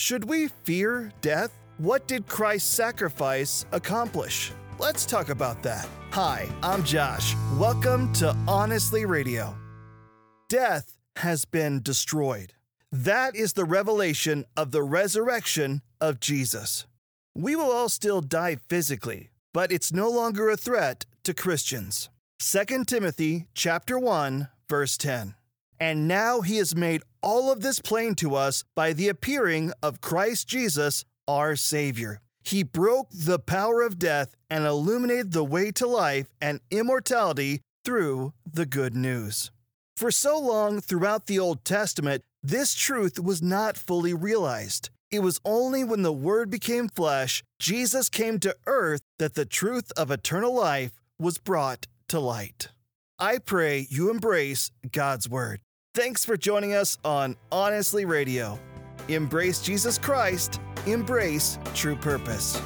Should we fear death? What did Christ's sacrifice accomplish? Let's talk about that. Hi, I'm Josh. Welcome to Honestly Radio. Death has been destroyed. That is the revelation of the resurrection of Jesus. We will all still die physically, but it's no longer a threat to Christians. 2 Timothy chapter 1 verse 10. And now he has made all of this plain to us by the appearing of Christ Jesus, our Savior. He broke the power of death and illuminated the way to life and immortality through the good news. For so long throughout the Old Testament, this truth was not fully realized. It was only when the Word became flesh, Jesus came to earth, that the truth of eternal life was brought to light. I pray you embrace God's Word. Thanks for joining us on Honestly Radio. Embrace Jesus Christ, embrace true purpose.